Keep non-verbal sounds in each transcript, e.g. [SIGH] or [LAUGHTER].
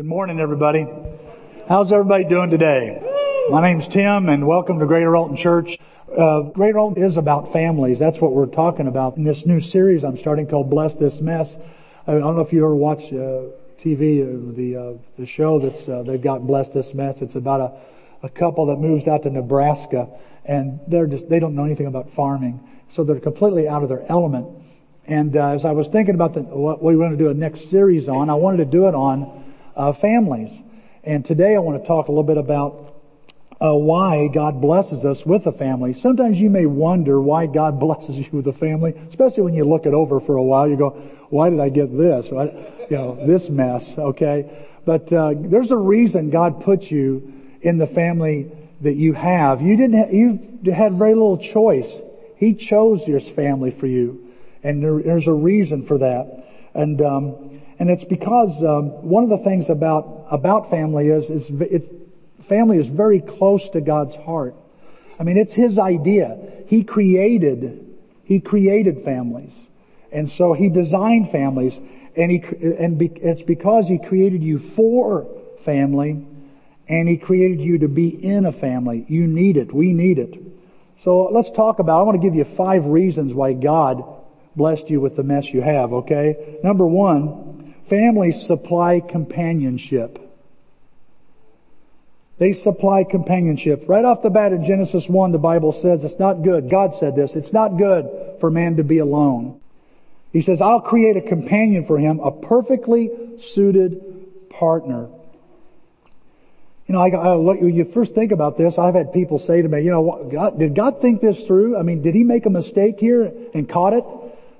Good morning, everybody. How's everybody doing today? My name's Tim, and welcome to Greater Alton Church. Uh, Greater Alton is about families. That's what we're talking about in this new series I'm starting called "Bless This Mess." I don't know if you ever watch uh, TV, uh, the uh, the show that's uh, they've got "Bless This Mess." It's about a a couple that moves out to Nebraska, and they're just they don't know anything about farming, so they're completely out of their element. And uh, as I was thinking about the, what we want to do a next series on, I wanted to do it on uh, families. And today I want to talk a little bit about uh, why God blesses us with a family. Sometimes you may wonder why God [LAUGHS] blesses you with a family, especially when you look it over for a while. You go, "Why did I get this? Right? You know, this mess." Okay, but uh, there's a reason God put you in the family that you have. You didn't. Ha- you had very little choice. He chose your family for you, and there, there's a reason for that. And um, and it's because um, one of the things about about family is is it's family is very close to God's heart. I mean, it's His idea. He created He created families, and so He designed families, and He and be, it's because He created you for family, and He created you to be in a family. You need it. We need it. So let's talk about. I want to give you five reasons why God blessed you with the mess you have. Okay, number one. Families supply companionship. They supply companionship. Right off the bat in Genesis 1, the Bible says it's not good. God said this. It's not good for man to be alone. He says, I'll create a companion for him, a perfectly suited partner. You know, I, I, when you first think about this, I've had people say to me, you know, God, did God think this through? I mean, did he make a mistake here and caught it?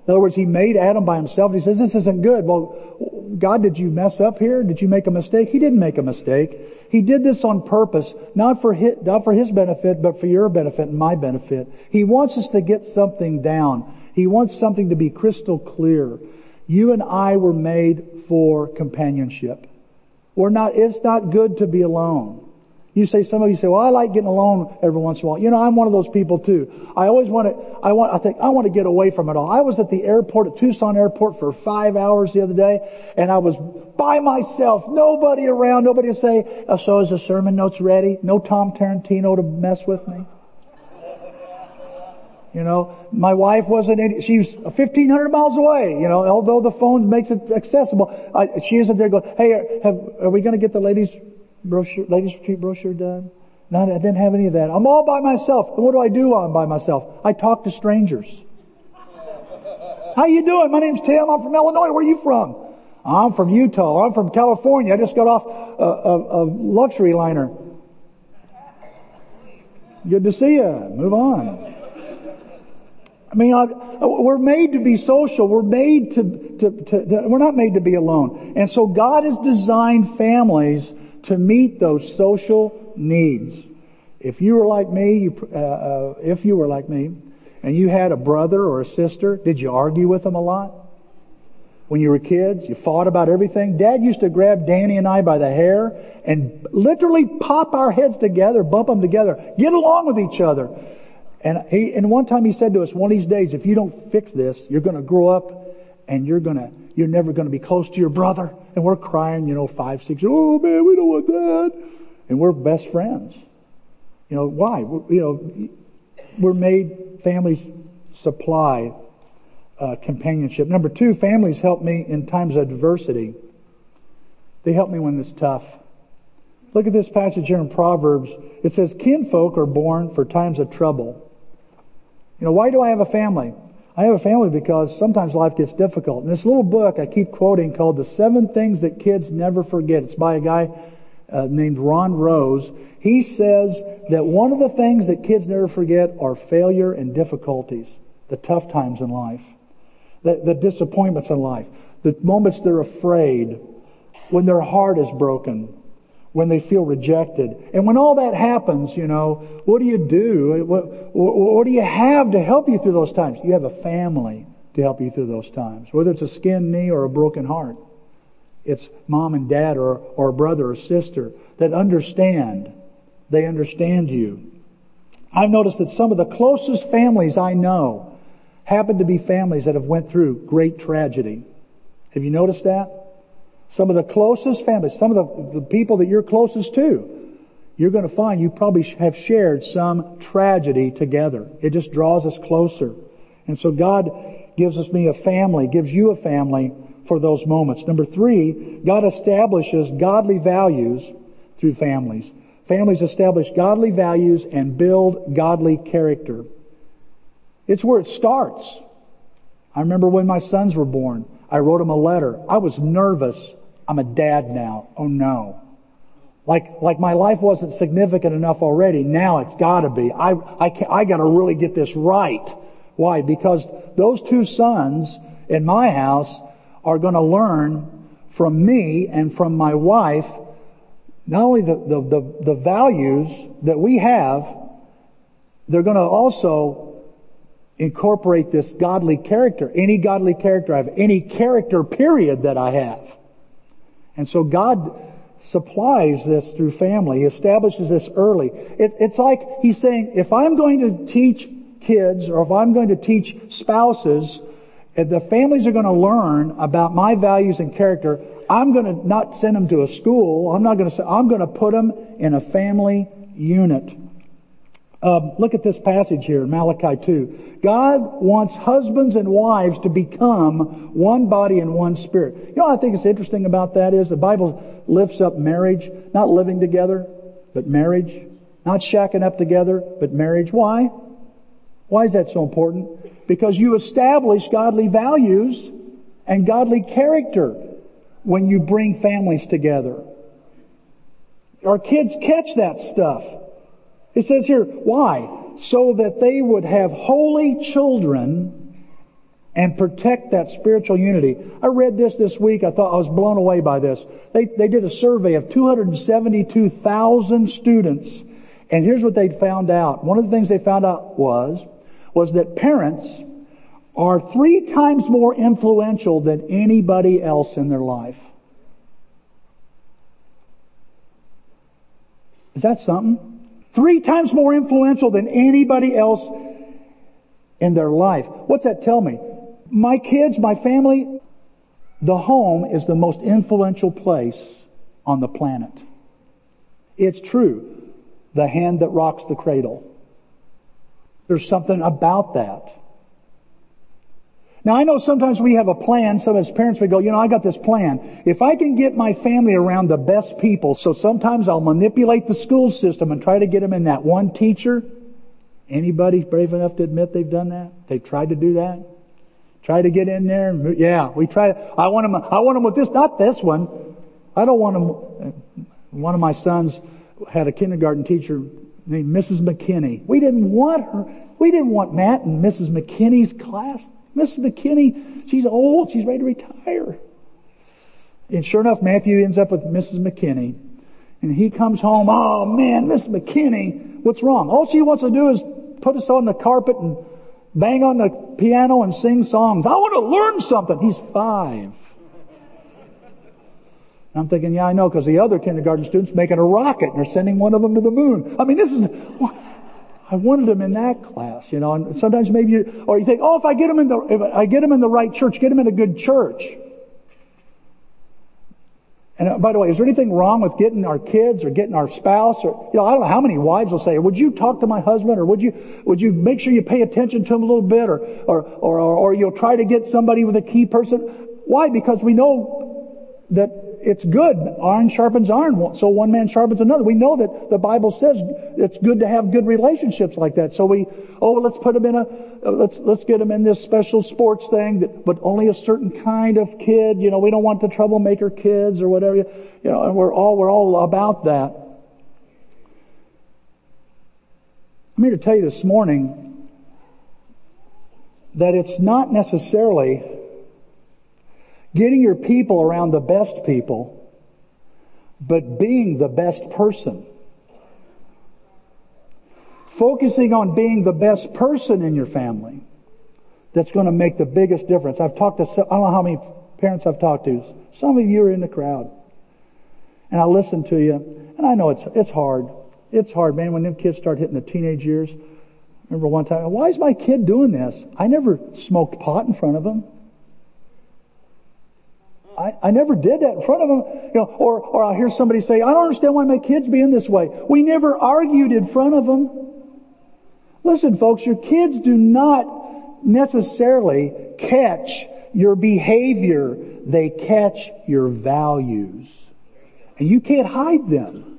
In other words, he made Adam by himself. He says, this isn't good. Well, God, did you mess up here? Did you make a mistake? He didn't make a mistake. He did this on purpose, not for his, not for his benefit, but for your benefit and my benefit. He wants us to get something down. He wants something to be crystal clear. You and I were made for companionship. We're not, it's not good to be alone. You say, some of you say, well, I like getting alone every once in a while. You know, I'm one of those people too. I always want to, I want, I think, I want to get away from it all. I was at the airport, at Tucson airport for five hours the other day, and I was by myself, nobody around, nobody to say, oh, so is the sermon notes ready? No Tom Tarantino to mess with me? You know, my wife wasn't any, she was 1500 miles away, you know, although the phone makes it accessible. I, she isn't there going, hey, have, are we going to get the ladies brochure, ladies retreat brochure done? No, I didn't have any of that. I'm all by myself. And what do I do while I'm by myself? I talk to strangers. How you doing? My name's Tim. I'm from Illinois. Where are you from? I'm from Utah. I'm from California. I just got off a, a, a luxury liner. Good to see you. Move on. I mean, I, we're made to be social. We're made to, to, to, to, we're not made to be alone. And so God has designed families to meet those social needs. If you were like me, you, uh, uh, if you were like me, and you had a brother or a sister, did you argue with them a lot? When you were kids, you fought about everything. Dad used to grab Danny and I by the hair and literally pop our heads together, bump them together, get along with each other. And he, and one time he said to us, one of these days, if you don't fix this, you're going to grow up and you're going to, you're never going to be close to your brother. And we're crying, you know, five, six, oh man, we don't want that. And we're best friends. You know, why? You know, we're made, families supply uh, companionship. Number two, families help me in times of adversity. They help me when it's tough. Look at this passage here in Proverbs. It says, kinfolk are born for times of trouble. You know, why do I have a family? I have a family because sometimes life gets difficult. And this little book I keep quoting called The Seven Things That Kids Never Forget. It's by a guy uh, named Ron Rose. He says that one of the things that kids never forget are failure and difficulties, the tough times in life, the, the disappointments in life, the moments they're afraid, when their heart is broken, when they feel rejected. And when all that happens, you know, what do you do? What, what, do you have to help you through those times? You have a family to help you through those times, whether it's a skinned knee or a broken heart. It's mom and dad or, or brother or sister that understand. They understand you. I've noticed that some of the closest families I know happen to be families that have went through great tragedy. Have you noticed that? Some of the closest families, some of the, the people that you're closest to, you're going to find you probably have shared some tragedy together. It just draws us closer. And so God gives us me a family, gives you a family for those moments. Number three, God establishes godly values through families. Families establish godly values and build godly character. It's where it starts. I remember when my sons were born, I wrote them a letter. I was nervous. I'm a dad now. Oh no. Like, like my life wasn't significant enough already. Now it's gotta be. I, I, can, I gotta really get this right. Why? Because those two sons in my house are gonna learn from me and from my wife not only the, the, the, the values that we have, they're gonna also incorporate this godly character, any godly character I have, any character period that I have. And so God supplies this through family. He establishes this early. It, it's like He's saying, if I'm going to teach kids or if I'm going to teach spouses, the families are going to learn about my values and character, I'm going to not send them to a school. I'm not going to say, I'm going to put them in a family unit. Um, look at this passage here, Malachi 2. God wants husbands and wives to become one body and one spirit. You know I think is interesting about that is the Bible lifts up marriage, not living together, but marriage. Not shacking up together, but marriage. Why? Why is that so important? Because you establish godly values and godly character when you bring families together. Our kids catch that stuff. It says here, why? So that they would have holy children and protect that spiritual unity. I read this this week. I thought I was blown away by this. They, they did a survey of 272,000 students. And here's what they found out. One of the things they found out was, was that parents are three times more influential than anybody else in their life. Is that something? Three times more influential than anybody else in their life. What's that tell me? My kids, my family, the home is the most influential place on the planet. It's true. The hand that rocks the cradle. There's something about that. Now I know sometimes we have a plan, some as parents we go, you know, I got this plan. If I can get my family around the best people, so sometimes I'll manipulate the school system and try to get them in that one teacher. Anybody brave enough to admit they've done that? They've tried to do that? Try to get in there yeah, we try, I want them, I want them with this, not this one. I don't want them, one of my sons had a kindergarten teacher named Mrs. McKinney. We didn't want her, we didn't want Matt in Mrs. McKinney's class. Mrs. McKinney, she's old, she's ready to retire. And sure enough, Matthew ends up with Mrs. McKinney. And he comes home, oh man, Mrs. McKinney, what's wrong? All she wants to do is put us on the carpet and bang on the piano and sing songs. I want to learn something. He's five. I'm thinking, yeah, I know, because the other kindergarten students making a rocket and they're sending one of them to the moon. I mean, this is, I wanted them in that class, you know, and sometimes maybe you, or you think, oh, if I get them in the, if I get them in the right church, get them in a good church. And uh, by the way, is there anything wrong with getting our kids or getting our spouse or, you know, I don't know how many wives will say, would you talk to my husband or would you, would you make sure you pay attention to him a little bit or, or, or, or you'll try to get somebody with a key person? Why? Because we know that it's good. Iron sharpens iron, so one man sharpens another. We know that the Bible says it's good to have good relationships like that. So we, oh, let's put them in a, uh, let's, let's get them in this special sports thing, that, but only a certain kind of kid. You know, we don't want the troublemaker kids or whatever. You know, and we're all, we're all about that. I'm here to tell you this morning that it's not necessarily Getting your people around the best people, but being the best person. Focusing on being the best person in your family. That's going to make the biggest difference. I've talked to, I don't know how many parents I've talked to. Some of you are in the crowd. And I listen to you, and I know it's, it's hard. It's hard, man, when them kids start hitting the teenage years. remember one time, why is my kid doing this? I never smoked pot in front of him. I, I never did that in front of them. You know, or, or I'll hear somebody say, I don't understand why my kids being this way. We never argued in front of them. Listen folks, your kids do not necessarily catch your behavior. They catch your values. And you can't hide them.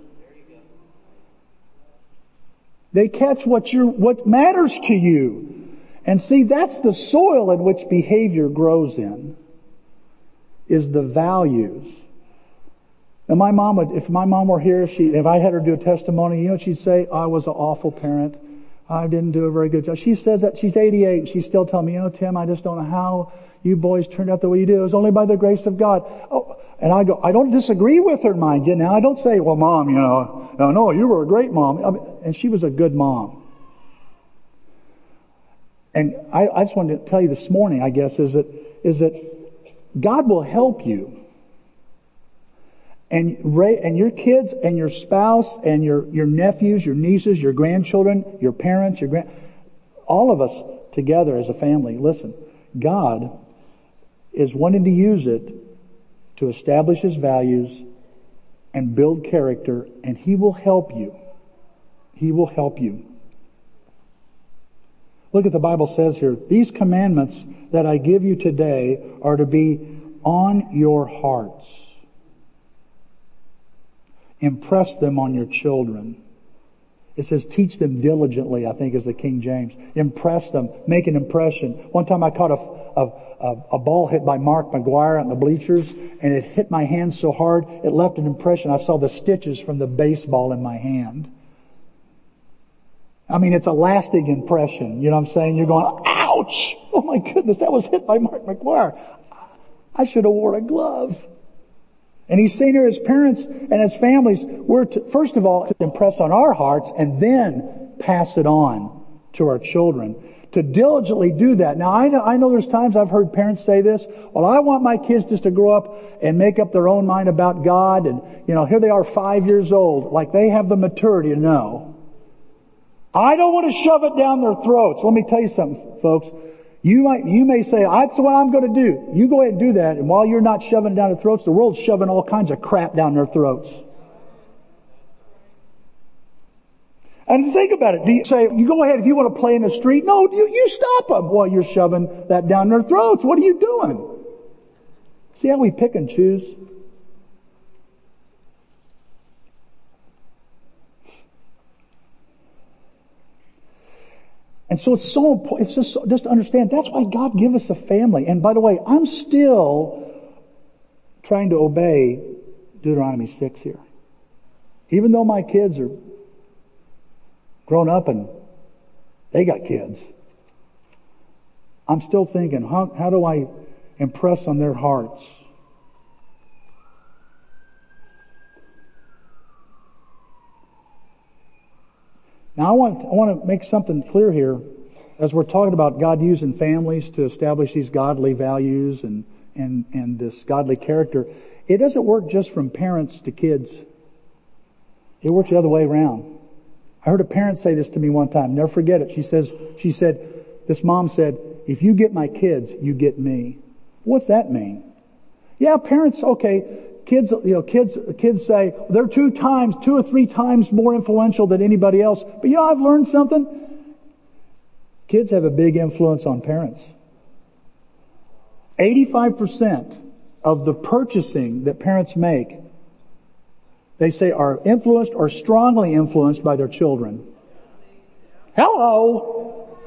They catch what you what matters to you. And see, that's the soil in which behavior grows in, is the values. And my mom would, if my mom were here, she, if I had her do a testimony, you know she'd say? I was an awful parent. I didn't do a very good job. She says that she's 88 and she's still telling me, you know, Tim, I just don't know how you boys turned out the way you do. It was only by the grace of God. Oh, and I go, I don't disagree with her, mind you. Now I don't say, well, mom, you know, no, no, you were a great mom. I mean, and she was a good mom. And I, I just wanted to tell you this morning, I guess, is that, is that God will help you. And, and your kids and your spouse and your, your nephews, your nieces, your grandchildren, your parents, your grand, all of us together as a family, listen, God is wanting to use it to establish His values and build character and He will help you. He will help you. Look at the Bible says here, these commandments that I give you today are to be on your hearts. Impress them on your children. It says teach them diligently, I think is the King James. Impress them. Make an impression. One time I caught a, a, a, ball hit by Mark McGwire on the bleachers and it hit my hand so hard it left an impression. I saw the stitches from the baseball in my hand. I mean, it's a lasting impression. You know what I'm saying? You're going, ouch! Oh my goodness, that was hit by Mark McGwire. I should have wore a glove. And he's seen her, his parents and his families were to, first of all, to impress on our hearts and then pass it on to our children to diligently do that. Now I know, I know there's times I've heard parents say this, well I want my kids just to grow up and make up their own mind about God and, you know, here they are five years old, like they have the maturity to know. I don't want to shove it down their throats. Let me tell you something, folks. You might, you may say, that's what I'm going to do. You go ahead and do that, and while you're not shoving it down their throats, the world's shoving all kinds of crap down their throats. And think about it. Do you say, you go ahead if you want to play in the street? No, you, you stop them while you're shoving that down their throats. What are you doing? See how we pick and choose? And so it's so important, it's just, just to understand, that's why God give us a family. And by the way, I'm still trying to obey Deuteronomy 6 here. Even though my kids are grown up and they got kids. I'm still thinking, how, how do I impress on their hearts? Now I want, I want to make something clear here as we're talking about God using families to establish these godly values and, and, and this godly character. It doesn't work just from parents to kids. It works the other way around. I heard a parent say this to me one time. Never forget it. She says, she said, this mom said, if you get my kids, you get me. What's that mean? Yeah, parents, okay, kids, you know, kids, kids say they're two times, two or three times more influential than anybody else. But you know, I've learned something. Kids have a big influence on parents. 85% of the purchasing that parents make they say are influenced or strongly influenced by their children. Hello!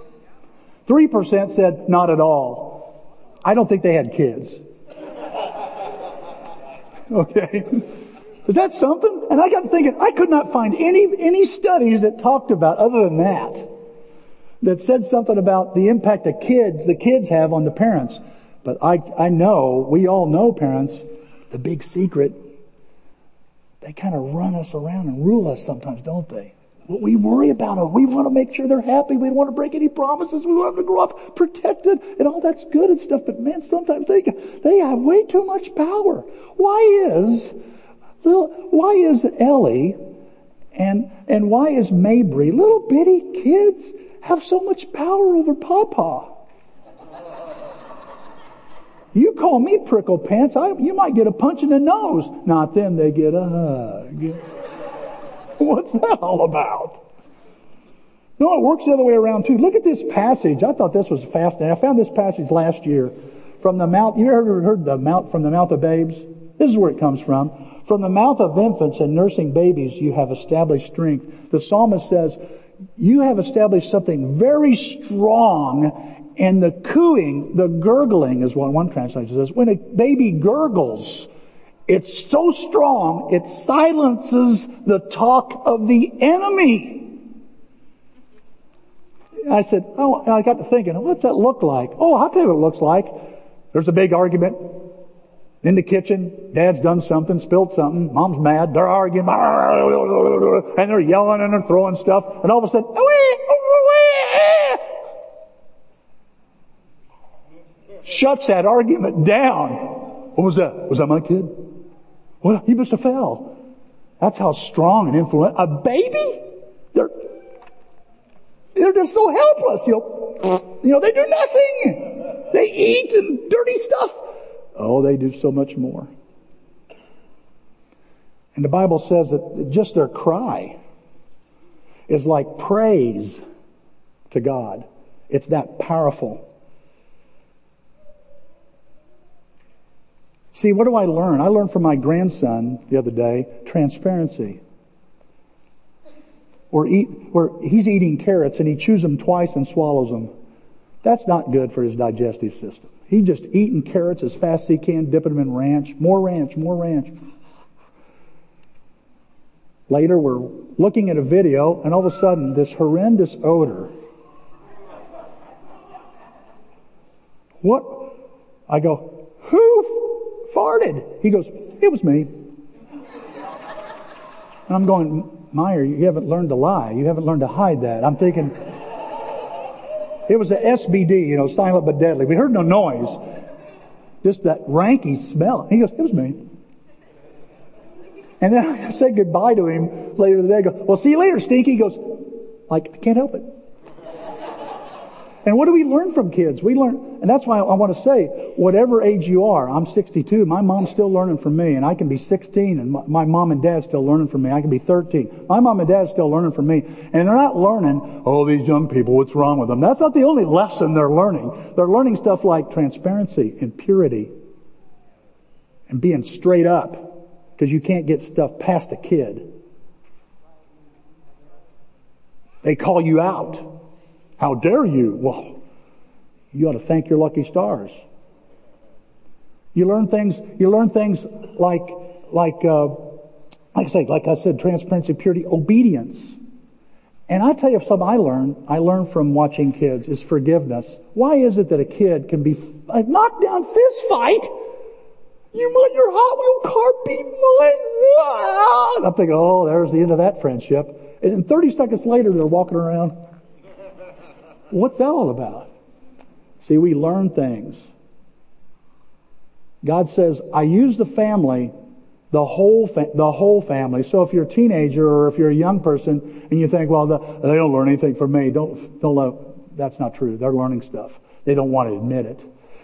3% said not at all. I don't think they had kids. Okay? Is that something? And I got thinking, I could not find any, any studies that talked about other than that, that said something about the impact the kids, the kids have on the parents. But I, I know, we all know parents, the big secret they kind of run us around and rule us sometimes, don't they? We worry about them. We want to make sure they're happy. We don't want to break any promises. We want them to grow up protected and all that's good and stuff. But man, sometimes they, they have way too much power. Why is, why is Ellie and, and why is Mabry, little bitty kids, have so much power over Papa? You call me prickle pants, I, you might get a punch in the nose. Not them, they get a hug. [LAUGHS] What's that all about? No, it works the other way around too. Look at this passage. I thought this was fascinating. I found this passage last year from the mouth. You ever heard the mouth from the mouth of babes? This is where it comes from. From the mouth of infants and nursing babies, you have established strength. The psalmist says, you have established something very strong and the cooing, the gurgling is what one translation says. When a baby gurgles, it's so strong, it silences the talk of the enemy. I said, oh, I got to thinking, what's that look like? Oh, I'll tell you what it looks like. There's a big argument in the kitchen. Dad's done something, spilled something. Mom's mad. They're arguing. And they're yelling and they're throwing stuff. And all of a sudden, oh, oh, shuts that argument down. What was that? Was that my kid? Well, he must have fell. That's how strong and influential. A baby? They're, they're just so helpless. You know, you know, they do nothing. They eat and dirty stuff. Oh, they do so much more. And the Bible says that just their cry is like praise to God. It's that powerful. See, what do I learn? I learned from my grandson the other day, transparency. Where, eat, where he's eating carrots and he chews them twice and swallows them. That's not good for his digestive system. He's just eating carrots as fast as he can, dipping them in ranch. More ranch, more ranch. Later, we're looking at a video, and all of a sudden, this horrendous odor. What? I go, farted? He goes, it was me. And I'm going, Meyer, you haven't learned to lie. You haven't learned to hide that. I'm thinking, it was a SBD, you know, silent but deadly. We heard no noise. Just that ranky smell. He goes, it was me. And then [LAUGHS] I said goodbye to him later the day. I go, well, see you later, Stinky. He goes, like, I can't help it. And what do we learn from kids? We learn, and that's why I want to say, whatever age you are, I'm 62, my mom's still learning from me, and I can be 16, and my, mom and dad's still learning from me. I can be 13. My mom and dad's still learning from me. And they're not learning, oh, these young people, what's wrong with them? That's not the only lesson they're learning. They're learning stuff like transparency and purity and being straight up because you can't get stuff past a kid. They call you out. How dare you? Well, you ought to thank your lucky stars. You learn things, you learn things like, like, uh, like I say, like I said, transparency, purity, obedience. And I tell you something I learned, I learned from watching kids is forgiveness. Why is it that a kid can be a knockdown fist fight? You want your Hot Wheel car beat mine? I'm thinking, oh, there's the end of that friendship. And 30 seconds later, they're walking around. What's that all about? See, we learn things. God says, I use the family, the whole, fa- the whole family. So if you're a teenager or if you're a young person and you think, well, the, they don't learn anything from me, don't, don't that's not true. They're learning stuff. They don't want to admit it.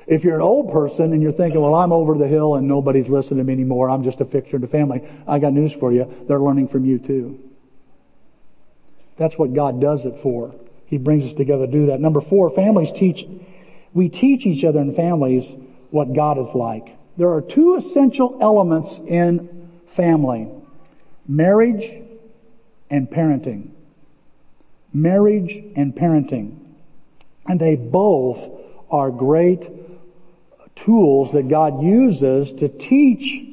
If you're an old person and you're thinking, well, I'm over the hill and nobody's listening to me anymore, I'm just a fixture in the family, I got news for you. They're learning from you too. That's what God does it for. He brings us together to do that. Number four, families teach, we teach each other in families what God is like. There are two essential elements in family. Marriage and parenting. Marriage and parenting. And they both are great tools that God uses to teach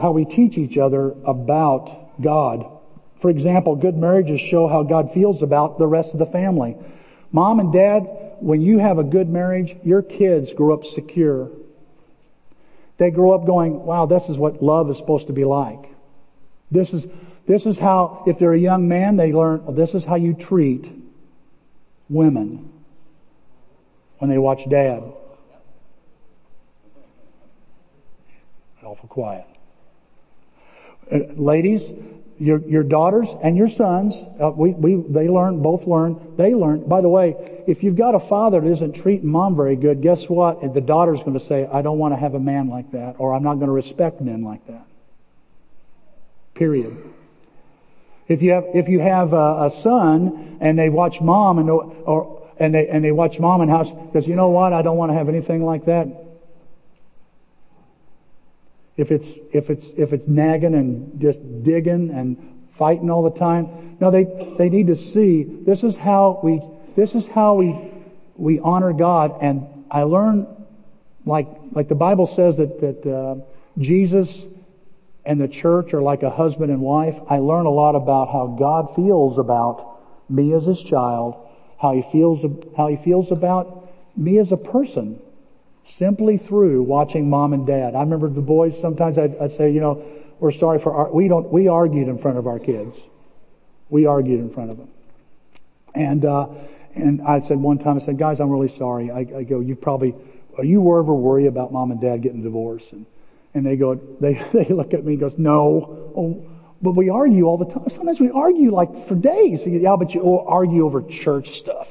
how we teach each other about God. For example, good marriages show how God feels about the rest of the family. Mom and dad, when you have a good marriage, your kids grow up secure. They grow up going, wow, this is what love is supposed to be like. This is, this is how, if they're a young man, they learn, well, this is how you treat women when they watch dad. Awful quiet. Uh, ladies, your, your daughters and your sons, uh, we, we, they learn, both learn, they learn. By the way, if you've got a father that isn't treating mom very good, guess what? The daughter's going to say, I don't want to have a man like that, or I'm not going to respect men like that. Period. If you have, if you have a, a son and they watch mom and, or, and they, and they watch mom in house, because you know what? I don't want to have anything like that. If it's, if it's, if it's nagging and just digging and fighting all the time. No, they, they need to see this is how we, this is how we, we honor God. And I learn, like, like the Bible says that, that, uh, Jesus and the church are like a husband and wife. I learn a lot about how God feels about me as his child, how he feels, how he feels about me as a person simply through watching mom and dad. I remember the boys, sometimes I'd, I'd say, you know, we're sorry for our, we don't, we argued in front of our kids. We argued in front of them. And, uh, and I said one time, I said, guys, I'm really sorry. I, I go, you probably, are you ever worried about mom and dad getting divorced? And, and they go, they, [LAUGHS] they look at me and goes, no. Oh, but we argue all the time. Sometimes we argue like for days. Yeah, but you argue over church stuff.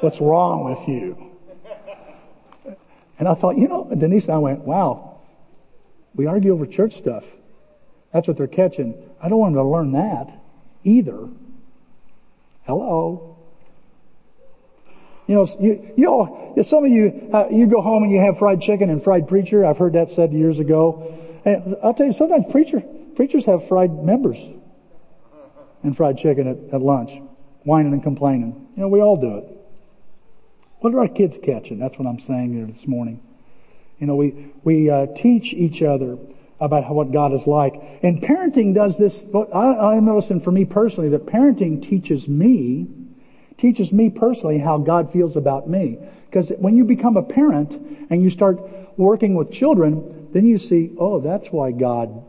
What's wrong with you? And I thought, you know, Denise and I went, wow, we argue over church stuff. That's what they're catching. I don't want them to learn that either. Hello. You know, you, you know, some of you, uh, you go home and you have fried chicken and fried preacher. I've heard that said years ago. And I'll tell you, sometimes preacher, preachers have fried members and fried chicken at, at lunch, whining and complaining. You know, we all do it. What are our kids catching? That's what I'm saying here this morning. You know, we, we uh, teach each other about what God is like. And parenting does this, I, I'm noticing for me personally that parenting teaches me, teaches me personally how God feels about me. Because when you become a parent and you start working with children, then you see, oh, that's why God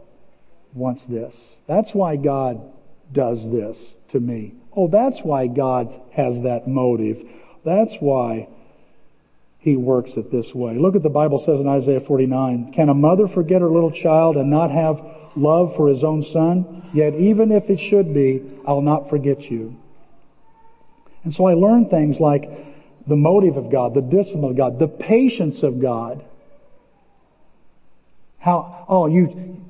wants this. That's why God does this to me. Oh, that's why God has that motive. That's why he works it this way. Look at the Bible says in Isaiah 49, can a mother forget her little child and not have love for his own son? Yet even if it should be, I'll not forget you. And so I learned things like the motive of God, the discipline of God, the patience of God. How, oh, you,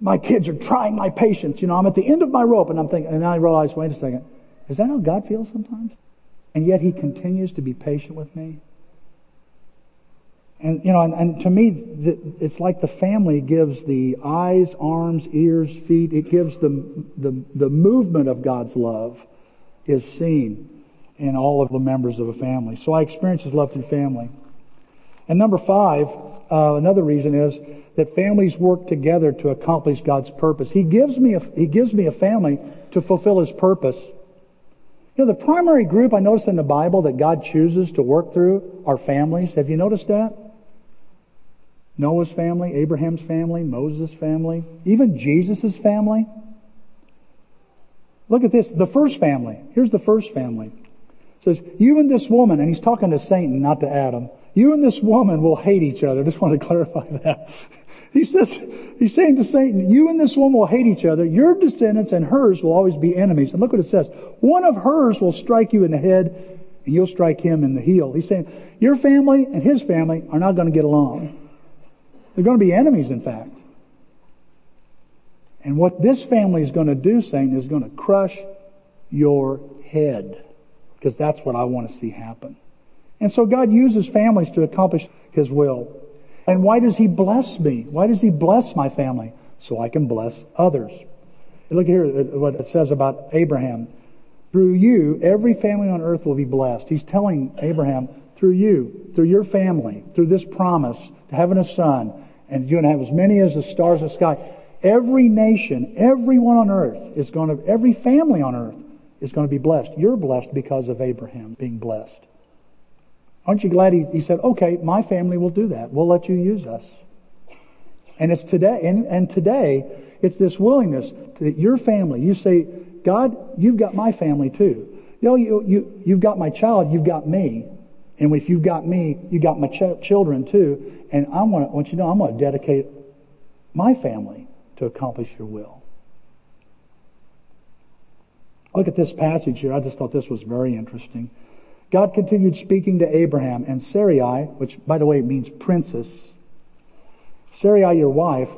my kids are trying my patience. You know, I'm at the end of my rope and I'm thinking, and I realize, wait a second, is that how God feels sometimes? And yet he continues to be patient with me. And, you know, and, and to me, the, it's like the family gives the eyes, arms, ears, feet, it gives the, the, the movement of God's love is seen in all of the members of a family. So I experience his love through family. And number five, uh, another reason is that families work together to accomplish God's purpose. He gives me a, he gives me a family to fulfill his purpose. You know, the primary group I noticed in the Bible that God chooses to work through are families. Have you noticed that? Noah's family, Abraham's family, Moses' family, even Jesus' family. Look at this, the first family. Here's the first family. It says, you and this woman, and he's talking to Satan, not to Adam, you and this woman will hate each other. [LAUGHS] Just want to clarify that. He says, he's saying to Satan, you and this woman will hate each other. Your descendants and hers will always be enemies. And look what it says. One of hers will strike you in the head and you'll strike him in the heel. He's saying, your family and his family are not going to get along. They're going to be enemies, in fact. And what this family is going to do, Satan, is going to crush your head. Because that's what I want to see happen. And so God uses families to accomplish His will. And why does He bless me? Why does He bless my family? So I can bless others. Look here at what it says about Abraham. Through you, every family on earth will be blessed. He's telling Abraham, through you, through your family, through this promise to having a son, and you're going to have as many as the stars of the sky. Every nation, everyone on earth is going to, every family on earth is going to be blessed. You're blessed because of Abraham being blessed. Aren't you glad he, he said, okay, my family will do that. We'll let you use us. And it's today, and, and today, it's this willingness that your family, you say, God, you've got my family too. You know, you, you, you've got my child, you've got me. And if you've got me, you've got my ch- children too. And I want, want you to know, I'm going to dedicate my family to to accomplish your will. Look at this passage here. I just thought this was very interesting. God continued speaking to Abraham and Sarai, which by the way means princess. Sarai, your wife,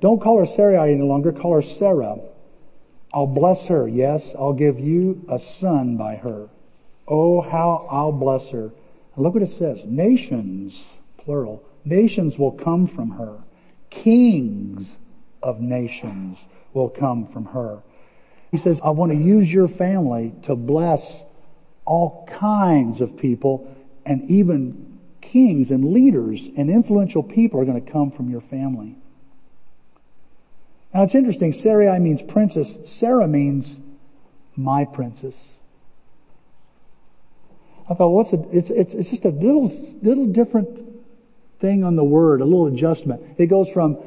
don't call her Sarai any longer, call her Sarah. I'll bless her. Yes, I'll give you a son by her. Oh, how I'll bless her. And look what it says. Nations, plural, nations will come from her. Kings of nations will come from her. He says, I want to use your family to bless all kinds of people and even kings and leaders and influential people are going to come from your family. Now it's interesting, Sarai means princess. Sarah means my princess. I thought, what's it? It's, it's, it's just a little, little different thing on the word, a little adjustment. It goes from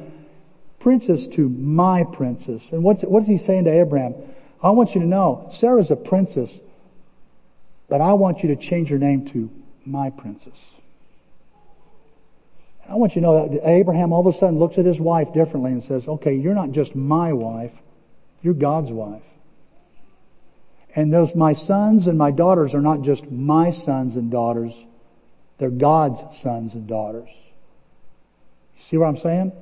princess to my princess. And what's, what is he saying to Abraham? I want you to know, Sarah's a princess, but I want you to change your name to my princess. I want you to know that Abraham all of a sudden looks at his wife differently and says, okay, you're not just my wife, you're God's wife. And those my sons and my daughters are not just my sons and daughters, they're God's sons and daughters. See what I'm saying?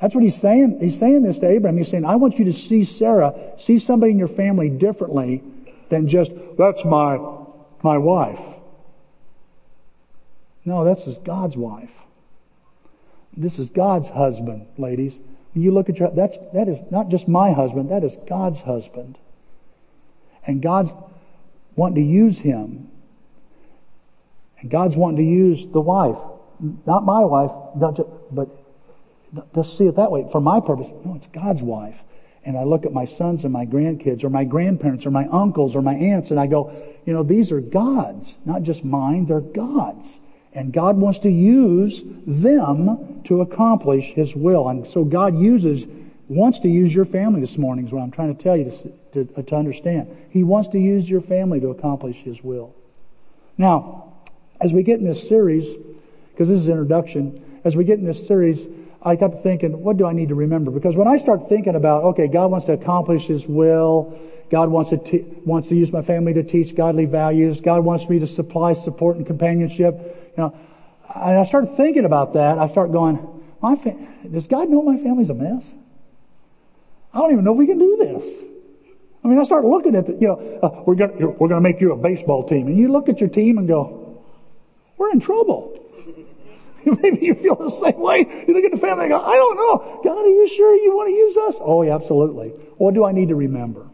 That's what he's saying. He's saying this to Abraham. He's saying, I want you to see Sarah, see somebody in your family differently than just, that's my, my wife. No, that's God's wife. This is God's husband, ladies. When you look at your, that's, that is not just my husband, that is God's husband. And God's wanting to use him. And God's wanting to use the wife. Not my wife, not just, but just see it that way. For my purpose, no, it's God's wife. And I look at my sons and my grandkids or my grandparents or my uncles or my aunts and I go, you know, these are God's, not just mine, they're God's. And God wants to use them to accomplish His will. And so God uses, wants to use your family this morning is what I'm trying to tell you to, to, uh, to understand. He wants to use your family to accomplish His will. Now, as we get in this series, because this is introduction, as we get in this series, I got to thinking, what do I need to remember? Because when I start thinking about, okay, God wants to accomplish His will, God wants to, wants to use my family to teach godly values, God wants me to supply support and companionship, you know, and I start thinking about that. I start going, my fa- does God know my family's a mess? I don't even know if we can do this. I mean, I start looking at the, you know, uh, we're going we're to make you a baseball team, and you look at your team and go, we're in trouble. [LAUGHS] Maybe you feel the same way. You look at the family and go, I don't know. God, are you sure you want to use us? Oh, yeah, absolutely. What do I need to remember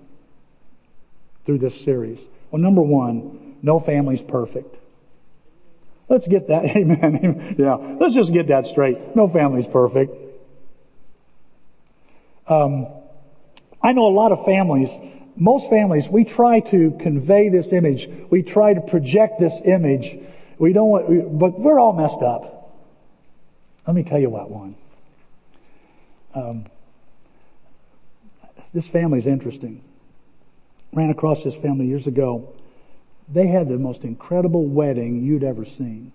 through this series? Well, number one, no family's perfect. Let's get that, [LAUGHS] amen. yeah, let's just get that straight. No family's perfect. Um, I know a lot of families, most families, we try to convey this image. We try to project this image. We don't want, but we're all messed up. Let me tell you what one. Um, this family is interesting. Ran across this family years ago. They had the most incredible wedding you'd ever seen.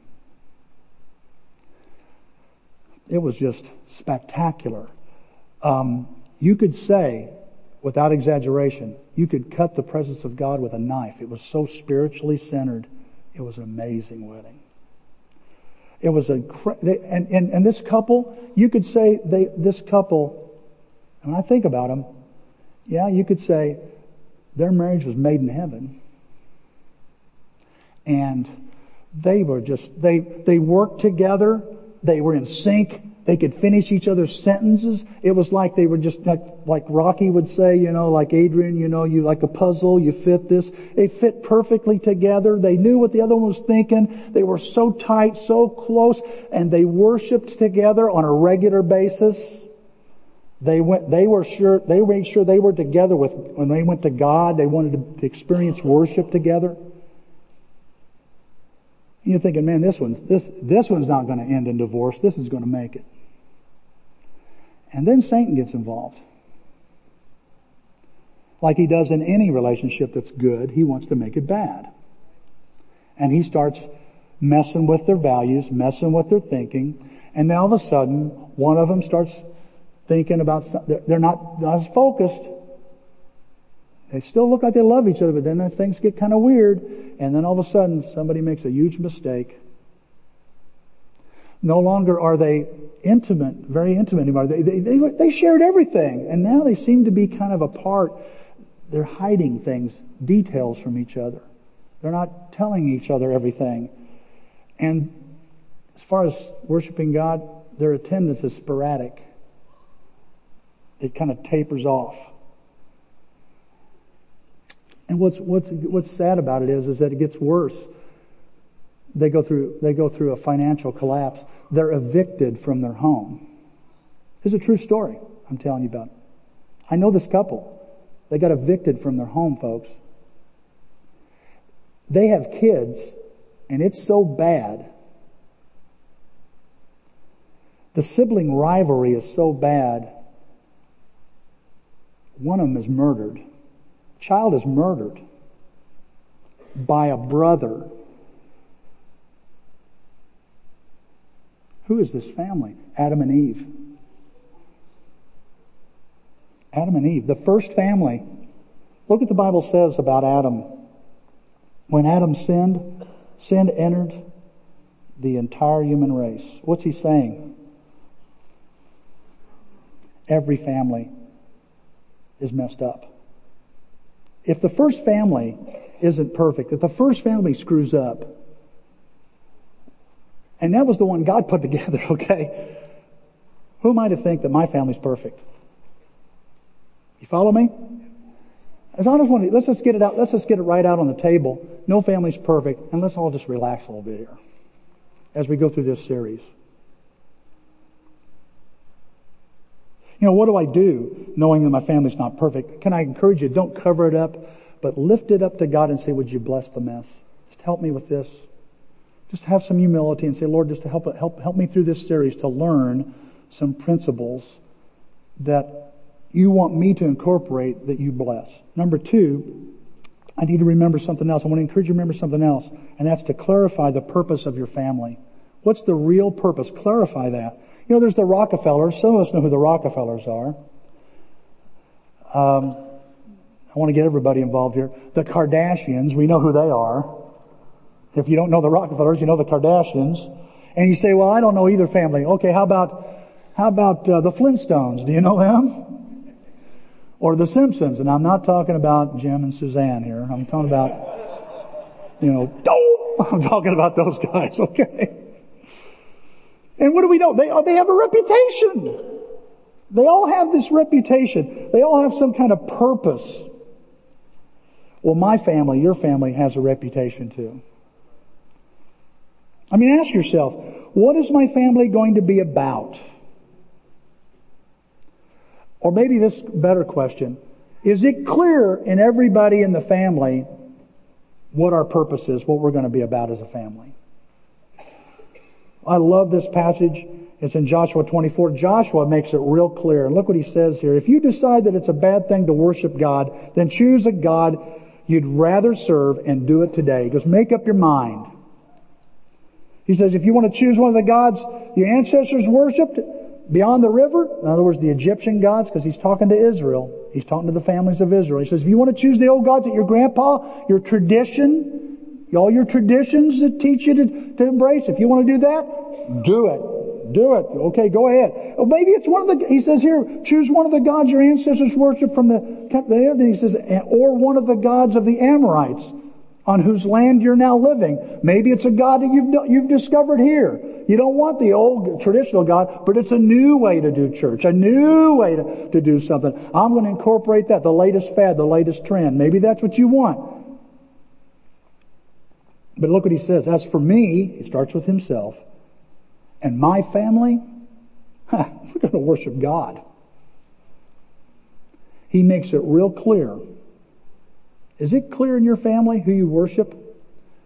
It was just spectacular. Um, you could say, without exaggeration, you could cut the presence of God with a knife. It was so spiritually centered. It was an amazing wedding. It was a, and, and, and this couple, you could say they, this couple, when I think about them, yeah, you could say their marriage was made in heaven and they were just, they, they worked together. They were in sync. They could finish each other's sentences. It was like they were just like, like Rocky would say, you know, like Adrian, you know, you like a puzzle, you fit this. They fit perfectly together. They knew what the other one was thinking. They were so tight, so close, and they worshiped together on a regular basis. They went, they were sure, they made sure they were together with, when they went to God, they wanted to experience worship together. You're thinking, man, this one's, this, this one's not going to end in divorce. This is going to make it. And then Satan gets involved. Like he does in any relationship that's good, he wants to make it bad. And he starts messing with their values, messing with their thinking, and then all of a sudden, one of them starts thinking about, they're not, not as focused. They still look like they love each other, but then things get kind of weird, and then all of a sudden somebody makes a huge mistake. No longer are they intimate, very intimate anymore. They, they, they, they shared everything, and now they seem to be kind of apart. They're hiding things, details from each other. They're not telling each other everything. And as far as worshiping God, their attendance is sporadic. It kind of tapers off. And what's, what's, what's sad about it is, is that it gets worse. They go through, they go through a financial collapse. They're evicted from their home. It's a true story I'm telling you about. I know this couple. They got evicted from their home, folks. They have kids, and it's so bad. The sibling rivalry is so bad. One of them is murdered child is murdered by a brother. Who is this family? Adam and Eve. Adam and Eve, the first family. Look what the Bible says about Adam. When Adam sinned, sin entered the entire human race. What's he saying? Every family is messed up. If the first family isn't perfect, if the first family screws up, and that was the one God put together, [LAUGHS] okay? Who am I to think that my family's perfect? You follow me? As I just want to, let's just get it out, let's just get it right out on the table. No family's perfect, and let's all just relax a little bit here as we go through this series. You know, what do I do knowing that my family's not perfect? Can I encourage you, don't cover it up, but lift it up to God and say, would you bless the mess? Just help me with this. Just have some humility and say, Lord, just to help, help, help me through this series to learn some principles that you want me to incorporate that you bless. Number two, I need to remember something else. I want to encourage you to remember something else, and that's to clarify the purpose of your family. What's the real purpose? Clarify that. You know, there's the Rockefellers. Some of us know who the Rockefellers are. Um, I want to get everybody involved here. The Kardashians, we know who they are. If you don't know the Rockefellers, you know the Kardashians. And you say, well, I don't know either family. Okay, how about, how about uh, the Flintstones? Do you know them? Or the Simpsons? And I'm not talking about Jim and Suzanne here. I'm talking about, you know, [LAUGHS] I'm talking about those guys, [LAUGHS] okay? And what do we know? They, they have a reputation. They all have this reputation. They all have some kind of purpose. Well, my family, your family has a reputation too. I mean, ask yourself, what is my family going to be about? Or maybe this better question, is it clear in everybody in the family what our purpose is, what we're going to be about as a family? I love this passage. It's in Joshua 24. Joshua makes it real clear. And look what he says here. If you decide that it's a bad thing to worship God, then choose a God you'd rather serve and do it today. Goes, make up your mind. He says, if you want to choose one of the gods your ancestors worshipped beyond the river, in other words, the Egyptian gods, because he's talking to Israel. He's talking to the families of Israel. He says, if you want to choose the old gods that your grandpa, your tradition, all your traditions that teach you to, to embrace. If you want to do that, do it. Do it. Okay, go ahead. Well, maybe it's one of the, he says here, choose one of the gods your ancestors worshiped from the, then he says, or one of the gods of the Amorites on whose land you're now living. Maybe it's a God that you've, you've discovered here. You don't want the old traditional God, but it's a new way to do church, a new way to, to do something. I'm going to incorporate that, the latest fad, the latest trend. Maybe that's what you want. But look what he says. As for me, he starts with himself, and my family, [LAUGHS] we're going to worship God. He makes it real clear. Is it clear in your family who you worship?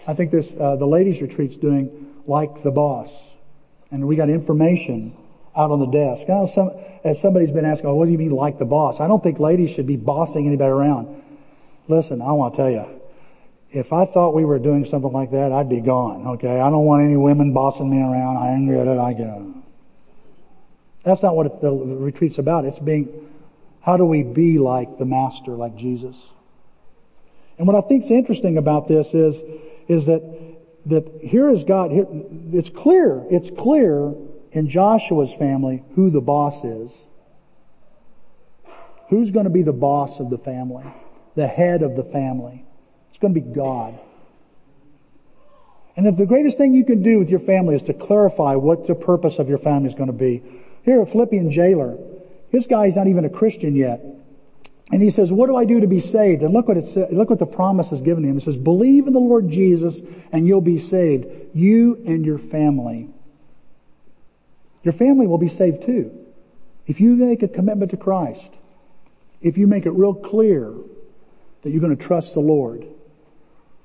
I think this, uh, the ladies retreat's doing like the boss. And we got information out on the desk. Know, some, as somebody's been asking, oh, what do you mean like the boss? I don't think ladies should be bossing anybody around. Listen, I want to tell you, if I thought we were doing something like that, I'd be gone. Okay, I don't want any women bossing me around. I ain't good at it. I get. That's not what the retreat's about. It's being, how do we be like the Master, like Jesus? And what I think is interesting about this is, is that, that here is God, here, it's clear, it's clear in Joshua's family who the boss is. Who's going to be the boss of the family? The head of the family. It's going to be God. And if the greatest thing you can do with your family is to clarify what the purpose of your family is going to be. Here, a Philippian jailer, this guy's not even a Christian yet. And he says, what do I do to be saved? And look what it says, look what the promise is given to him. It says, believe in the Lord Jesus and you'll be saved. You and your family. Your family will be saved too. If you make a commitment to Christ, if you make it real clear that you're going to trust the Lord,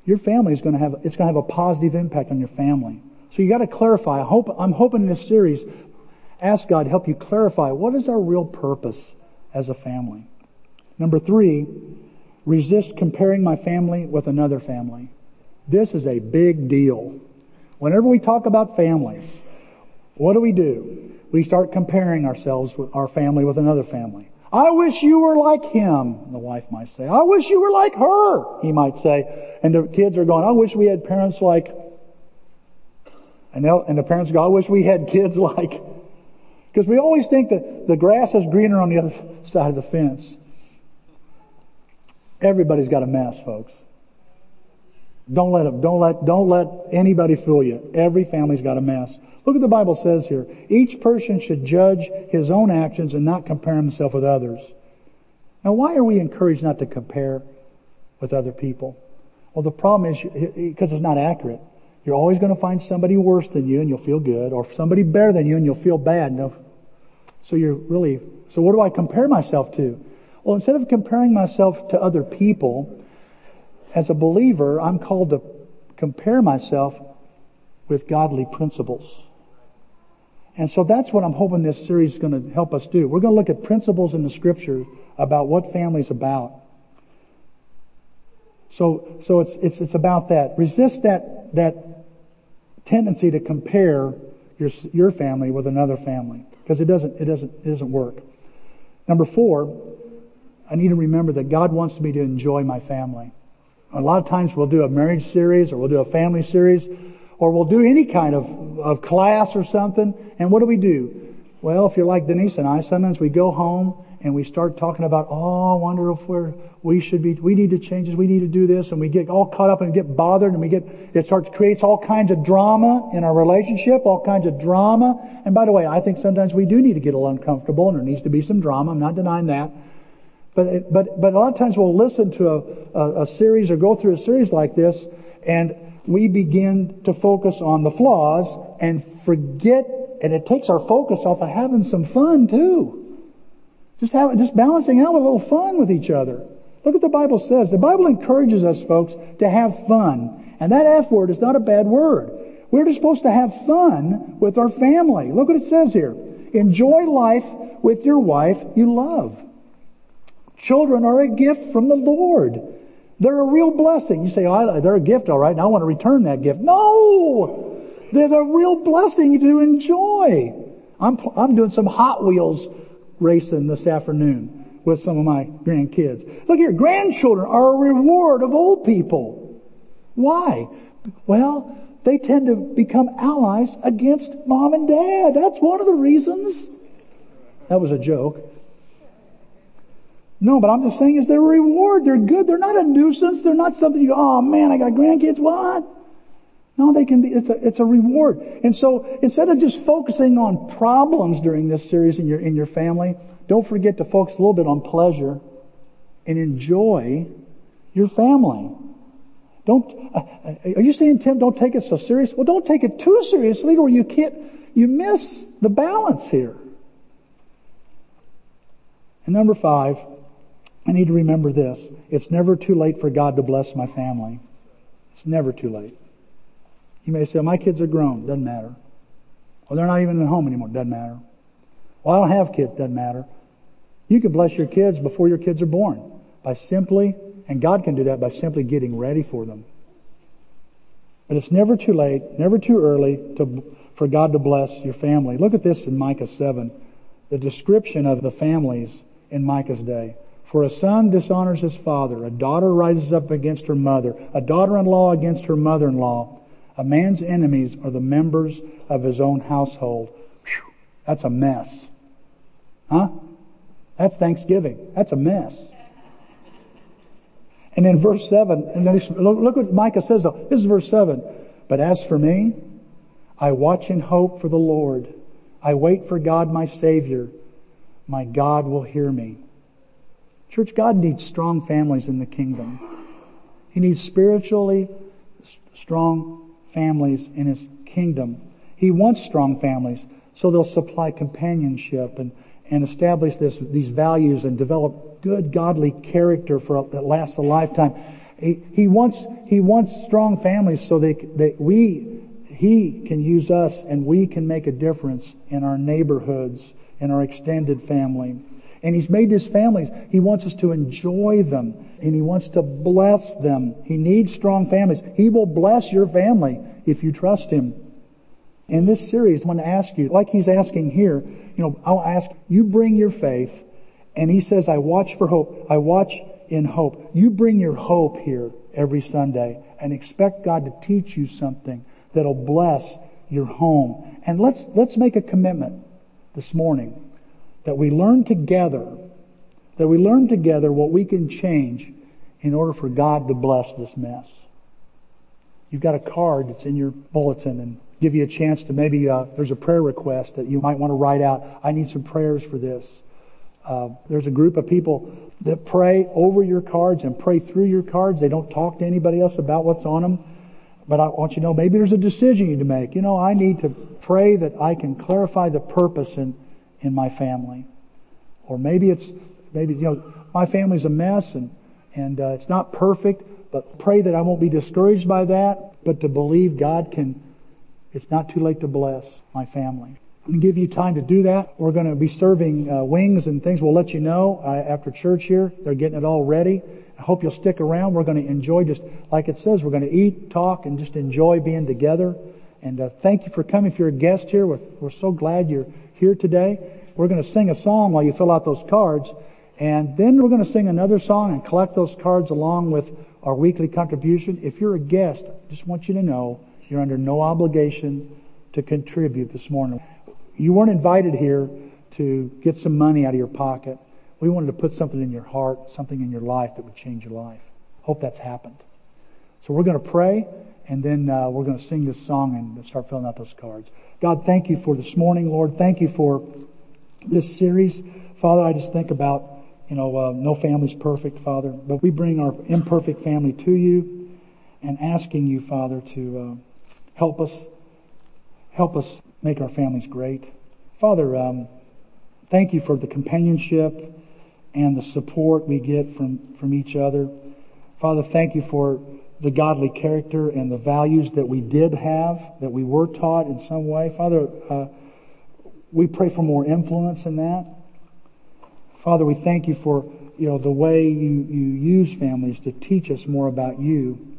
your family is going to have, it's going to have a positive impact on your family. So you got to clarify. I hope, I'm hoping in this series, ask God to help you clarify what is our real purpose as a family. Number three, resist comparing my family with another family. This is a big deal. Whenever we talk about families, what do we do? We start comparing ourselves with our family with another family. I wish you were like him, the wife might say. I wish you were like her, he might say. And the kids are going, I wish we had parents like, and, the parents go, I wish we had kids like, because we always think that the grass is greener on the other side of the fence. Everybody's got a mess, folks. Don't let them, don't let, don't let anybody fool you. Every family's got a mess. Look what the Bible says here. Each person should judge his own actions and not compare himself with others. Now why are we encouraged not to compare with other people? Well, the problem is because it's not accurate. You're always going to find somebody worse than you and you'll feel good, or somebody better than you and you'll feel bad. No. So you're really, so what do I compare myself to? Well, instead of comparing myself to other people, as a believer, I'm called to compare myself with godly principles. And so that's what I'm hoping this series is going to help us do. We're going to look at principles in the scripture about what family's about. So, so it's, it's, it's about that. Resist that, that tendency to compare your, your family with another family. Because it doesn't, it doesn't, it doesn't work. Number four, I need to remember that God wants me to enjoy my family. A lot of times we'll do a marriage series or we'll do a family series or we'll do any kind of, of class or something. And what do we do? Well, if you're like Denise and I, sometimes we go home and we start talking about, oh, I wonder if we're, we should be, we need to change this, we need to do this, and we get all caught up and get bothered and we get, it starts, creates all kinds of drama in our relationship, all kinds of drama. And by the way, I think sometimes we do need to get a little uncomfortable and there needs to be some drama. I'm not denying that. But, but, but a lot of times we'll listen to a, a, a series or go through a series like this and we begin to focus on the flaws and forget, and it takes our focus off of having some fun too. Just having, just balancing out a little fun with each other. Look what the Bible says. The Bible encourages us, folks, to have fun. And that F word is not a bad word. We're just supposed to have fun with our family. Look what it says here. Enjoy life with your wife you love. Children are a gift from the Lord. They're a real blessing. You say, oh, they're a gift, all right, and I want to return that gift. No! They're a real blessing to enjoy. I'm, I'm doing some Hot Wheels racing this afternoon with some of my grandkids. Look here, grandchildren are a reward of old people. Why? Well, they tend to become allies against mom and dad. That's one of the reasons. That was a joke. No, but I'm just saying is they're a reward. They're good. They're not a nuisance. They're not something you go, oh man, I got grandkids. What? No, they can be, it's a, it's a reward. And so instead of just focusing on problems during this series in your, in your family, don't forget to focus a little bit on pleasure and enjoy your family. Don't, uh are you saying, Tim, don't take it so serious? Well, don't take it too seriously or you can't, you miss the balance here. And number five, I need to remember this. It's never too late for God to bless my family. It's never too late. You may say, my kids are grown. Doesn't matter. Well, they're not even at home anymore. Doesn't matter. Well, I don't have kids. Doesn't matter. You can bless your kids before your kids are born by simply, and God can do that by simply getting ready for them. But it's never too late, never too early to, for God to bless your family. Look at this in Micah 7. the description of the families in Micah's day. For a son dishonors his father, a daughter rises up against her mother, a daughter-in-law against her mother-in-law. A man's enemies are the members of his own household. Whew, that's a mess. Huh? That's Thanksgiving. That's a mess. And in verse 7, and look what Micah says though. This is verse 7. But as for me, I watch in hope for the Lord. I wait for God my Savior. My God will hear me. Church, God needs strong families in the kingdom. He needs spiritually strong families in His kingdom. He wants strong families so they'll supply companionship and, and establish this, these values and develop good godly character for that lasts a lifetime. He, he wants, he wants strong families so they, that we, he can use us and we can make a difference in our neighborhoods, in our extended family. And He's made His families. He wants us to enjoy them and He wants to bless them. He needs strong families. He will bless your family if you trust Him. In this series, I want to ask you, like He's asking here, you know, I'll ask, you bring your faith and He says, I watch for hope. I watch in hope. You bring your hope here every Sunday and expect God to teach you something that'll bless your home. And let's, let's make a commitment this morning that we learn together, that we learn together what we can change in order for God to bless this mess. You've got a card that's in your bulletin and give you a chance to maybe, uh, there's a prayer request that you might want to write out. I need some prayers for this. Uh, there's a group of people that pray over your cards and pray through your cards. They don't talk to anybody else about what's on them. But I want you to know maybe there's a decision you need to make. You know, I need to pray that I can clarify the purpose and in my family. Or maybe it's, maybe, you know, my family's a mess and, and uh, it's not perfect, but pray that I won't be discouraged by that, but to believe God can, it's not too late to bless my family. Give you time to do that. We're going to be serving uh, wings and things. We'll let you know uh, after church here. They're getting it all ready. I hope you'll stick around. We're going to enjoy just, like it says, we're going to eat, talk, and just enjoy being together. And uh, thank you for coming. If you're a guest here, we're, we're so glad you're here today. We're going to sing a song while you fill out those cards. And then we're going to sing another song and collect those cards along with our weekly contribution. If you're a guest, I just want you to know you're under no obligation to contribute this morning. You weren't invited here to get some money out of your pocket. We wanted to put something in your heart, something in your life that would change your life. Hope that's happened. So we're going to pray and then uh, we're going to sing this song and start filling out those cards. God, thank you for this morning, Lord. Thank you for this series. Father, I just think about, you know, uh, no family's perfect, Father, but we bring our imperfect family to you and asking you, Father, to uh, help us, help us make our families great. Father, um, thank you for the companionship and the support we get from, from each other. Father, thank you for the godly character and the values that we did have, that we were taught in some way. Father, uh, we pray for more influence in that. Father, we thank you for, you know, the way you, you use families to teach us more about you.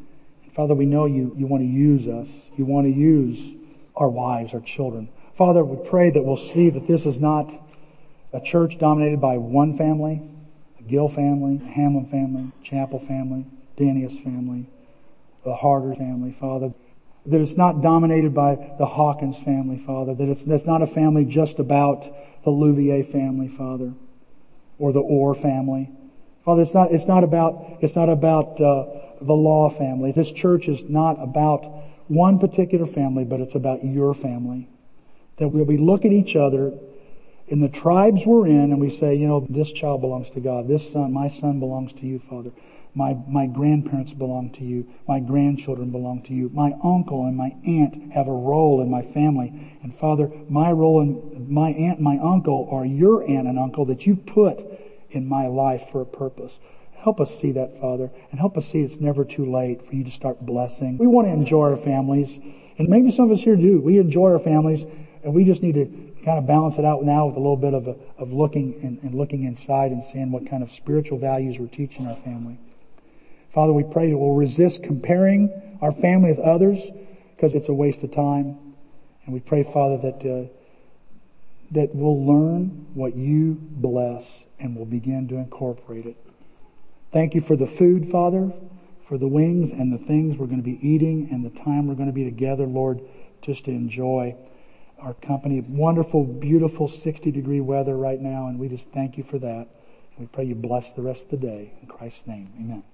Father, we know you, you want to use us. You want to use our wives, our children. Father, we pray that we'll see that this is not a church dominated by one family, a Gill family, a Hamlin family, Chapel family, Danius family, the Harder family, Father. That it's not dominated by the Hawkins family, Father. That it's, that's not a family just about the Louvier family, Father, or the Orr family. Father, it's not, it's not about, it's not about, uh, the Law family. This church is not about one particular family, but it's about your family. That we we look at each other in the tribes we're in and we say, you know, this child belongs to God. This son, my son belongs to you, Father. My, my grandparents belong to you. My grandchildren belong to you. My uncle and my aunt have a role in my family. And Father, my role and my aunt and my uncle are your aunt and uncle that you've put in my life for a purpose. Help us see that, Father, and help us see it's never too late for you to start blessing. We want to enjoy our families, and maybe some of us here do. We enjoy our families, and we just need to kind of balance it out now with a little bit of, a, of looking and, and looking inside and seeing what kind of spiritual values we're teaching our family. Father, we pray that we'll resist comparing our family with others because it's a waste of time. And we pray, Father, that uh, that we'll learn what you bless and we'll begin to incorporate it. Thank you for the food, Father, for the wings and the things we're going to be eating and the time we're going to be together, Lord, just to enjoy our company. Wonderful, beautiful 60 degree weather right now, and we just thank you for that. We pray you bless the rest of the day. In Christ's name, amen.